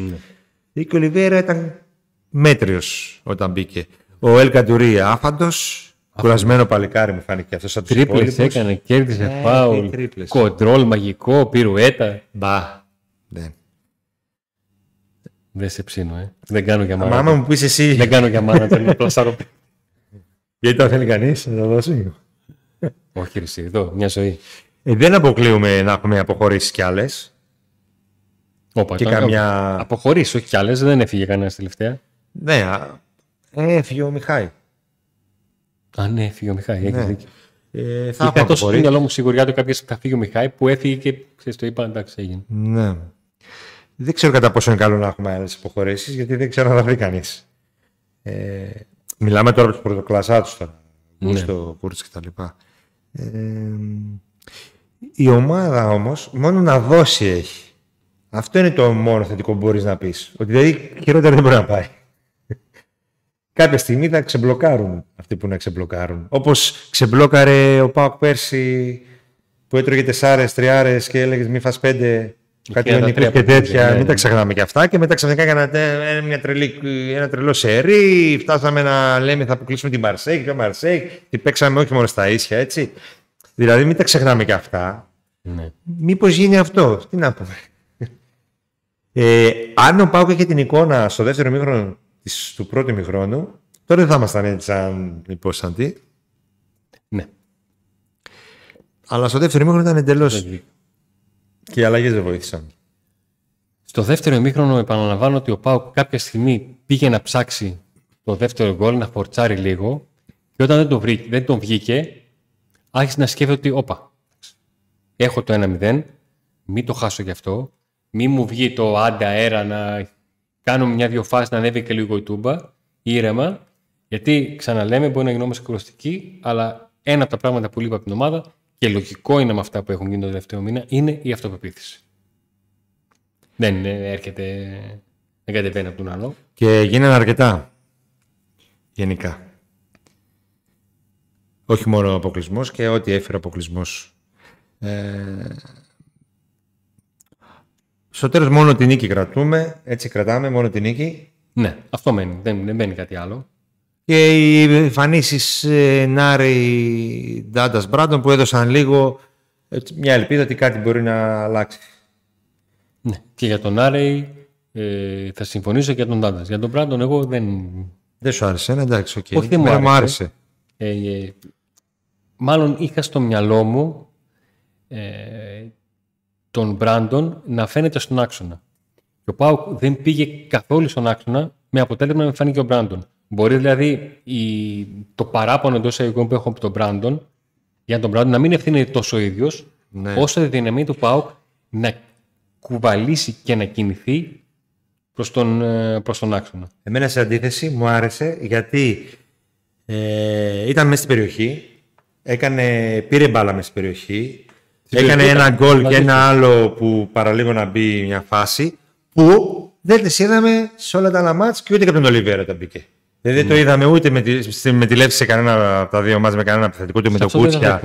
Ναι. Και ο Ολιβέιρα ήταν μέτριος όταν μπήκε. Ο Ελ Καντουρί άφαντος, κουρασμένο παλικάρι μου φάνηκε αυτός από Τρίπλες έκανε, κέρδισε ε, φάουλ. Κοντρόλ μαγικό, πυρουέτα. Μπα. Δεν. Δεν σε ψήνω, ε. Δεν κάνω για μάνα. Μάμα μου πεις εσύ. Δεν κάνω για μάνα το πλασάρο. Γιατί το θέλει κανείς να το δώσει. Όχι, εσύ, εδώ, μια ζωή. Ε, δεν αποκλείουμε να έχουμε αποχωρήσει κι άλλες. Όπα, και καμιά... Αποχωρήσει, όχι κι άλλες. Δεν έφυγε κανένας τελευταία. Ναι, ε, έφυγε ο Μιχάη. Α, ναι, έφυγε ο Μιχάη. Έχεις ναι. δίκιο. Ε, θα Είχα τόσο στο μυαλό μου σιγουριά το κάποιος θα φύγει ο Μιχάη που έφυγε και ξέρεις, το είπα εντάξει έγινε. Ναι. Δεν ξέρω κατά πόσο είναι καλό να έχουμε άλλες αποχωρήσεις, γιατί δεν ξέρω αν θα βρει κανείς. Ε, μιλάμε τώρα από τους πρωτοκλασσάτους τώρα. Ναι. Στο κούρτς και τα λοιπά. Ε, η ομάδα όμως μόνο να δώσει έχει. Αυτό είναι το μόνο θετικό που μπορείς να πεις. Ότι δηλαδή χειρότερα δεν μπορεί να πάει. Κάποια στιγμή θα ξεμπλοκάρουν αυτοί που να ξεμπλοκάρουν. Όπως ξεμπλόκαρε ο ΠΑΟΚ πέρσι που έτρωγε τεσσάρες, τριάρες και έλεγες μη φας πέντε Κάτι Ιωνικού και τέτοια, ναι, μην τα ξεχνάμε και αυτά. Και μετά ξαφνικά έκανε μια τρελή, ένα τρελό σερί. Φτάσαμε να λέμε θα αποκλείσουμε την Μαρσέιγ, την Μαρσέιγ. Την παίξαμε όχι μόνο στα ίσια, έτσι. Δηλαδή μην τα ξεχνάμε και αυτά. Ναι. Μήπως γίνει αυτό, τι να πούμε. Ε, αν ο Πάουκ είχε την εικόνα στο δεύτερο μήχρονο του πρώτου μήχρονου, τότε δεν θα ήμασταν έτσι σαν υπόσαντι. Ναι. Αλλά στο δεύτερο μήχρονο ήταν εντελώς και οι αλλαγές δεν βοήθησαν. Στο δεύτερο ημίχρονο επαναλαμβάνω ότι ο Πάουκ κάποια στιγμή πήγε να ψάξει το δεύτερο γκολ, να φορτσάρει λίγο και όταν δεν τον, βρήκε, δεν τον βγήκε, άρχισε να σκέφτεται ότι όπα, έχω το 1-0, μην το χάσω γι' αυτό, μην μου βγει το άντα αέρα να κάνω μια-δυο φάσεις να ανέβει και λίγο η τούμπα, ήρεμα, γιατί ξαναλέμε μπορεί να γινόμαστε κουραστικοί, αλλά ένα από τα πράγματα που λείπει από την ομάδα και λογικό είναι με αυτά που έχουν γίνει το τελευταίο μήνα, είναι η αυτοπεποίθηση. Δεν έρχεται, δεν κατεβαίνει από τον άλλο. Και γίνανε αρκετά. Γενικά. Όχι μόνο ο αποκλεισμός και ό,τι έφερε ο αποκλεισμός. Ε... Στο τέλος μόνο την νίκη κρατούμε. Έτσι κρατάμε, μόνο την νίκη. Ναι, αυτό μένει. Δεν, δεν μένει κάτι άλλο και οι εμφανίσεις ε, Νάρη Ντάντας Μπράντον που έδωσαν λίγο μια ελπίδα ότι κάτι μπορεί να αλλάξει. Ναι, και για τον Ναρέι ε, θα συμφωνήσω και για τον Ντάντας. Για τον Μπράντον, εγώ δεν. Δεν σου άρεσε, ναι, εντάξει, οκ. Όχι, δεν μου άρεσε. Ε, ε, μάλλον είχα στο μυαλό μου ε, τον Μπράντον να φαίνεται στον άξονα. Και ο ΠΑΟΚ δεν πήγε καθόλου στον άξονα με αποτέλεσμα να φάνηκε ο Μπράντον. Μπορεί δηλαδή η, το παράπονο εντός εισαγωγικών που έχω από τον Μπράντον για τον Μπράντον να μην ευθύνεται τόσο ο ίδιος, ναι. όσο η δύναμη του ΠΑΟΚ να κουβαλήσει και να κινηθεί προς τον, ε, προς τον άξονα. Εμένα σε αντίθεση μου άρεσε γιατί ε, ήταν μέσα στην περιοχή, έκανε, πήρε μπάλα μέσα στην περιοχή, έκανε ένα γκολ και ένα άλλο που παραλίγο να μπει μια φάση που δεν τις είδαμε σε όλα τα άλλα μάτς και ούτε και από τον Ολιβέρα τα μπήκε. Δηλαδή δεν το είδαμε ούτε με τη, με τη Λεύση σε κανένα από τα δύο μάτς με κανένα επιθετικό, ούτε με το Κούτσια.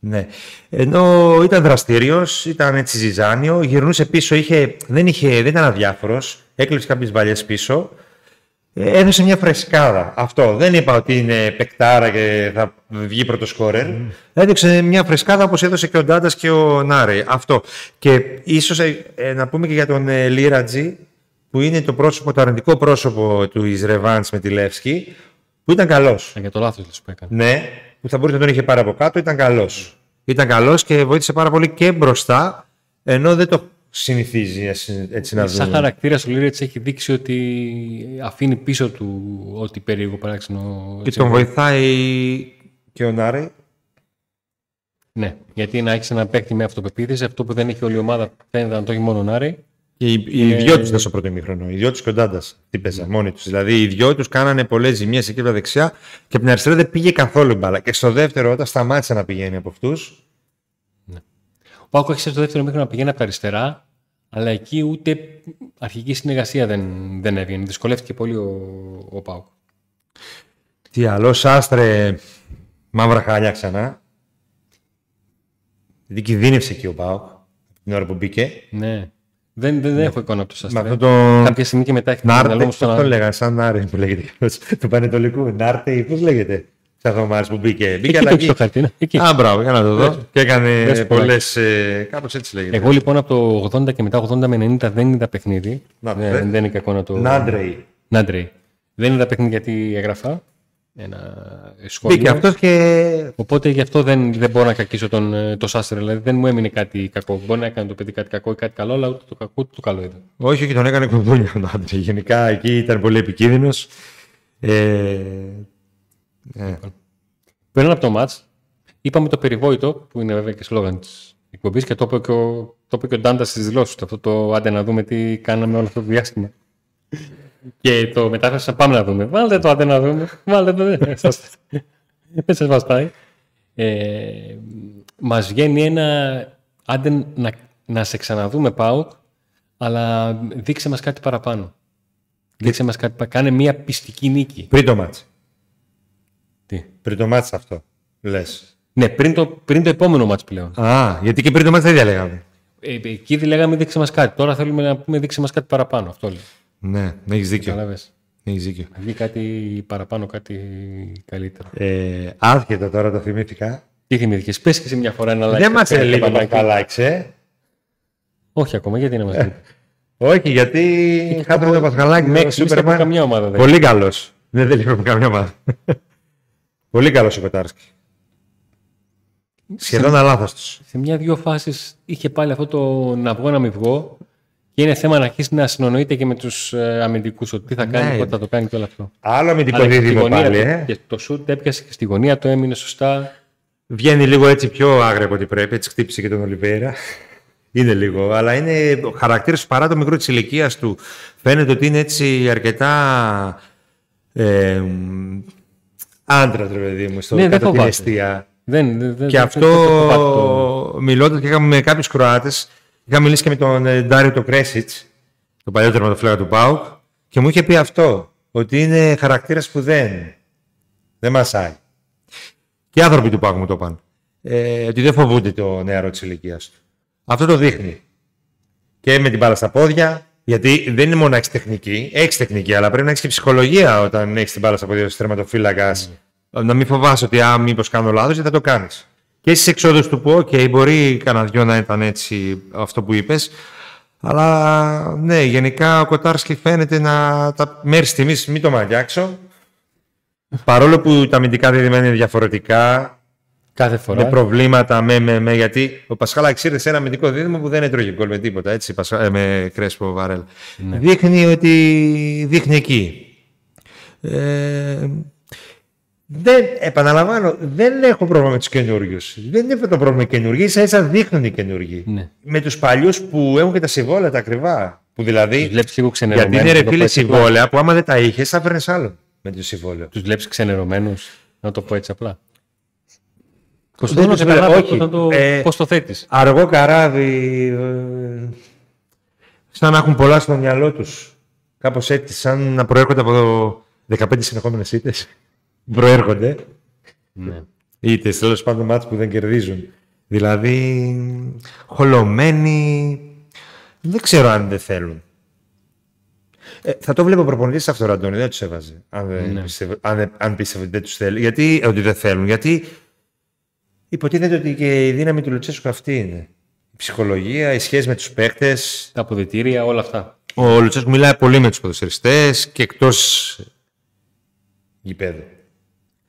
Ναι. Ενώ ήταν δραστήριος, ήταν έτσι ζυζάνιο, γυρνούσε πίσω, είχε, δεν, είχε, δεν ήταν αδιάφορος, έκλεισε κάποιες βαλιές πίσω. Ε, έδωσε μια φρεσκάδα. Αυτό. Δεν είπα ότι είναι πεκτάρα και θα βγει πρώτο σκόρερ. Mm. Έδειξε μια φρεσκάδα όπως έδωσε και ο Ντάντας και ο Νάρε. Αυτό. Και ίσως ε, ε, να πούμε και για τον ε, Λίρατζι, που είναι το πρόσωπο, το αρνητικό πρόσωπο του Ισρεβάν με τη Λεύσκη, που ήταν καλός. Ε, για το λάθος που έκανε. Ναι, που θα μπορούσε να τον είχε πάρει από κάτω, ήταν καλός. Ήταν καλός και βοήθησε πάρα πολύ και μπροστά, ενώ δεν το συνηθίζει έτσι να δούμε. Σαν χαρακτήρα ο Λίρετ έχει δείξει ότι αφήνει πίσω του ό,τι περίεργο παράξενο. Και τον βοηθάει και ο Νάρη. Ναι, γιατί να έχεις ένα παίκτη με αυτοπεποίθηση, αυτό που δεν έχει όλη η ομάδα φαίνεται να το έχει μόνο ο Νάρη. Και οι, οι δυο τους ήταν στο πρώτο ημίχρονο. Οι δυο τους κοντάντα. Τι παίζαν ναι. μόνοι τους. Δηλαδή οι δυο τους κάνανε πολλές ζημιέ εκεί από δεξιά και από την αριστερά δεν πήγε καθόλου μπάλα. Και στο δεύτερο, όταν σταμάτησε να πηγαίνει από αυτούς. Ναι. Ο Πάκο έχει στο δεύτερο ημίχρονο να πηγαίνει από τα αριστερά, Αλλά εκεί ούτε αρχική συνεργασία δεν, δεν έβγαινε. Δυσκολεύτηκε πολύ ο, ο Πάουκ. Τι άλλο, Σάστρε, μαύρα χάλια ξανά. Γιατί κινδύνευσε εκεί ο Πάουκ την ώρα που μπήκε. Ναι. Δεν, δεν, δεν έχω εικόνα από το Με Σάστρε. αυτό το. Κάποια στιγμή και μετά έχει το Νάρτε, μυαλό μου πώς στο το να- λέγανε, σαν Νάρτε που λέγεται. του Πανετολικού. Νάρτε, πώς λέγεται. Σαν Θωμάρη που μπήκε. Μπήκε Εκεί το αλλαγή. έχεις το χαρτί, ναι. Εκεί. Α, μπράβο, για να το δω. Και έκανε Δες πολλά. πολλές. Ε, Κάπως έτσι λέγεται. Εγώ λοιπόν από το 80 και μετά 80 με 90 δεν είδα παιχνίδι. Να το δεν, δες. δεν είναι κακό να το. Νάντρεϊ. Νάντρεϊ. Δεν είδα παιχνίδι γιατί έγραφα ένα σχόλιο. Μπήκε αυτός και. Οπότε γι' αυτό δεν, δεν μπορώ να κακίσω τον, ε, το Σάστρε. Δηλαδή δεν μου έμεινε κάτι κακό. Μπορεί να έκανε το παιδί κάτι κακό ή κάτι καλό, αλλά ούτε το κακό ούτε το καλό είδα. Όχι, όχι, τον έκανε κουδούνια ο Νάντρεϊ. Γενικά εκεί ήταν πολύ επικίνδυνος. Ε, ε, Πριν από το μάτς, είπαμε το περιβόητο, που είναι βέβαια και σλόγαν της εκπομπής και το είπε και ο, το είπε και ο Ντάντας στις δηλώσεις του. Αυτό το άντε να δούμε τι κάναμε όλο αυτό το διάστημα. και το μετάφρασα πάμε να δούμε. Βάλτε το άντε να δούμε. Βάλτε το. Δεν σας- δεν σας βαστάει. Ε, Μας βγαίνει ένα άντε να, να σε ξαναδούμε, Πάουκ, αλλά δείξε μας κάτι παραπάνω. Δείξε μας κάτι παραπάνω. Κάνε μια πιστική νίκη. πριν το μάτς. Τι; Πριν το μάτς αυτό. Λες. Ναι, πριν το, πριν το επόμενο μάτς πλέον. Α, γιατί και πριν το μάτς δεν διαλέγαμε. Ε, εκεί λέγαμε δείξε μας κάτι. Τώρα θέλουμε να πούμε δείξε μας κάτι παραπάνω. Αυτό λέει. Ναι, έχεις δίκιο. Κατάλαβες. Έχεις δίκιο. Να βγει κάτι παραπάνω, κάτι καλύτερο. Ε, άσχετα τώρα το θυμήθηκα. Τι θυμήθηκες, πες και εσύ μια φορά ένα like. δεν μας Πες, ελείπει το καμπανάκι. Πασχαλάκη, Όχι ακόμα, γιατί να μας λείπει. Όχι, γιατί χάσαμε το Πασχαλάκη. με το έξι μισή από Σούπερμαν. καμιά ομάδα δεν. Πολύ καλός. Δεν δεν λείπει από καμιά ομάδα. Πολύ καλός ο Κοτάρσκι. Σχεδόν αλάθαστος. Σε μια-δυο φάσεις είχε πάλι αυτό το να βγω να μην βγω και είναι θέμα να αρχίσει να συνονοείται και με τους ε, αμυντικούς ότι τι θα κάνει, Ναι. πότε θα το κάνει και όλο αυτό. Άλλο με την Αλλά και στη δίδυμο γωνία πάλι. το- Ε. και το σουτ έπιασε και στη γωνία, το έμεινε σωστά. Βγαίνει λίγο έτσι πιο άγρια από ό,τι πρέπει. Έτσι χτύπησε και τον Ολιβέρα. Είναι λίγο, αλλά είναι ο χαρακτήρας παρά το μικρό της ηλικίας του. Φαίνεται ότι είναι έτσι αρκετά. Ε, άντρα, ρε παιδί μου, στο Ναι, δεν κάτω την φοβάται. αιστεία. Δεν, δεν, δεν- Και δεν- δεν- δεν φοβάται το- αυτό, μιλώντας και είχαμε με κάποιους Κροάτες, είχα μιλήσει και με τον ε, Ντάριο το Κρέσιτς, τον παλιό τερματοφύλακα του Πάουκ, και μου είχε πει αυτό, ότι είναι χαρακτήρας που δεν, δεν μασάει. Και οι άνθρωποι του Πάουκ μου το είπαν. Ε, ότι δεν φοβούνται το νεαρό της ηλικίας του. Αυτό το δείχνει. Και με την μπάλα στα πόδια, γιατί δεν είναι μόνο να έχεις τεχνική, έχεις τεχνική, αλλά πρέπει να έχεις και ψυχολογία όταν έχεις την μπάλα στα πόδια του τερματοφύλακας. Να μην φοβάσαι ότι α, μήπως κάνω λάθος, γιατί θα το κάνεις. Και στις εξόδους του που, OK, μπορεί κανένα δυο να ήταν έτσι αυτό που είπες. Αλλά ναι, γενικά ο Κοτάρσκι φαίνεται να τα μέρη στιγμής μην το μαγιάξω. Παρόλο που τα αμυντικά δεδομένα είναι διαφορετικά, Κάθε φορά. με προβλήματα, με, με, με, γιατί ο Πασχάλα ήρθε σε ένα αμυντικό δίδυμο που δεν έτρωγε γκολ με τίποτα, έτσι, Πασχα- ε, με Κρέσπο Βαρέλ. Δείχνει ότι δείχνει εκεί. Ε, δεν, επαναλαμβάνω, δεν έχω πρόβλημα με τους καινούριους. Δεν είναι αυτό το πρόβλημα οι καινούργοι, ίσα ίσα δείχνουν οι καινούργοι. Ναι. Με τους παλιούς που έχουν και τα συμβόλαια τα ακριβά. Που δηλαδή. Τους βλέπεις λίγο γιατί ξενερωμένους. είναι να ρε το φίλε πω έτσι απλά. συμβόλαια που άμα δεν τα είχες, θα φέρνεις άλλο με το συμβόλαιο. Τους βλέπεις ξενερωμένους, να το πω έτσι απλά. Δεν Δεν τους το βλέπω, καταλάβω όχι. πώς, να το, Ε, πώς το θέτεις; Αργό καράβι. ε, σαν να έχουν πολλά στο μυαλό τους. Κάπως έτσι, σαν να προέρχονται από 15 συνεχόμενες ήττες. προέρχονται. Ναι. Είτε τέλος πάντων μάτς που δεν κερδίζουν. Δηλαδή, χολωμένοι. Δεν ξέρω αν δεν θέλουν. Ε, θα το βλέπω προπονητής σε αυτό, Αντώνη, δεν τους έβαζε. Αν, δεν Ναι. πιστεύω, αν, δεν- αν πίστευε ότι δεν τους θέλει. Γιατί, ότι δεν θέλουν. Γιατί υποτίθεται ότι και η δύναμη του Λουτσέσκου αυτή είναι. Η ψυχολογία, η σχέση με τους παίκτες. Τα αποδητήρια, όλα αυτά. Ο Λουτσέσκου μιλάει πολύ με τους ποδοσφαιριστές και εκτός γηπέδου.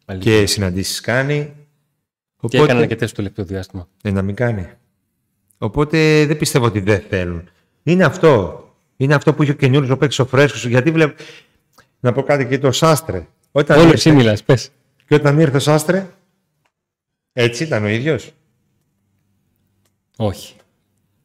Αλήθεια. Και συναντήσεις κάνει. Και έκαναν αρκετές στο τελευταίο διάστημα. Ε, να μην κάνει. Οπότε δεν πιστεύω ότι δεν θέλουν. Είναι αυτό. Είναι αυτό που είχε ο καινούριο ο παίκτης ο φρέσκος. Γιατί βλέπω. Να πω κάτι και το Σάστρε. Όταν Όλο ήρθε, εσύ μιλάς, πες. και όταν ήρθε ο Σάστρε, έτσι ήταν ο ίδιος; Όχι.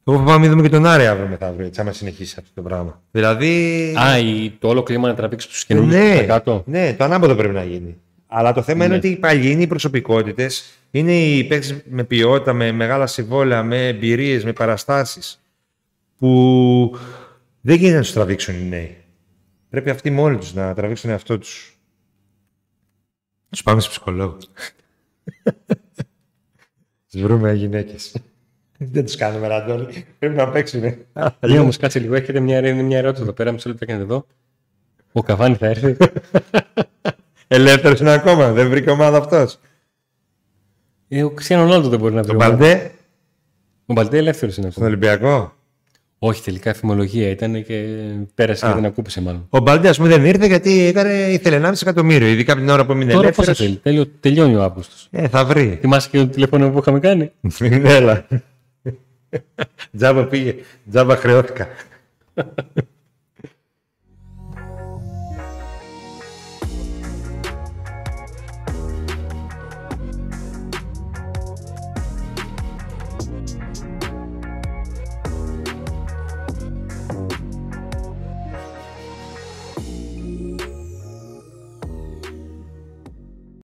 Εγώ φοβάμαι να δούμε και τον Άρη αύριο μεθαύριο, έτσι, άμα συνεχίσει αυτό το πράγμα. Δηλαδή. Α, η- το όλο κλίμα να τραβήξει τους καινούργιους ναι, ναι. κάτω. ναι, το ανάποδο πρέπει να γίνει. Αλλά το θέμα είναι Ναι. ότι οι παλιοί είναι οι προσωπικότητες, είναι οι παίκτες με ποιότητα, με μεγάλα συμβόλαια, με εμπειρίες, με παραστάσεις. Που που δεν γίνεται να τους τραβήξουν οι νέοι. Πρέπει αυτοί μόνοι τους να τραβήξουν εαυτό τους. Τους πάμε σε ψυχολόγο. Του βρούμε γυναίκες. Δεν τους κάνουμε ραντόλι. Πρέπει να παίξουν. Ναι, όμως κάτσε λίγο. Έχετε μια, μια ερώτηση εδώ πέρα. Μισό λεπτό κάνετε εδώ. Ο Καβάνη θα έρθει. Ελεύθερος είναι ακόμα. Δεν βρήκε ομάδα αυτός. Ε, ο Κριστιανό Ρονάλντο δεν μπορεί να βρει. Τον ομάδα. Μπαλντέ Ο Μπαλτέ ελεύθερος είναι στον ακόμα. Ολυμπιακό. Όχι, τελικά εφημολογία ήταν και πέρασε Α. και δεν ακούπησε μάλλον. Ο Μπαλντέ, ας πούμε, δεν ήρθε γιατί έκανε, ήθελε 1,5 εκατομμύριο. Ειδικά από την ώρα που έμεινε Τώρα πόσα ελεύθερο. θέλει; Τέλειο, τελειώνει ο Αύγουστος. Ε, θα βρει. Θυμάσαι και το τηλέφωνο που είχαμε κάνει; Έλα. Τζάμπα πήγε. Τζάμπα χρεώθηκα.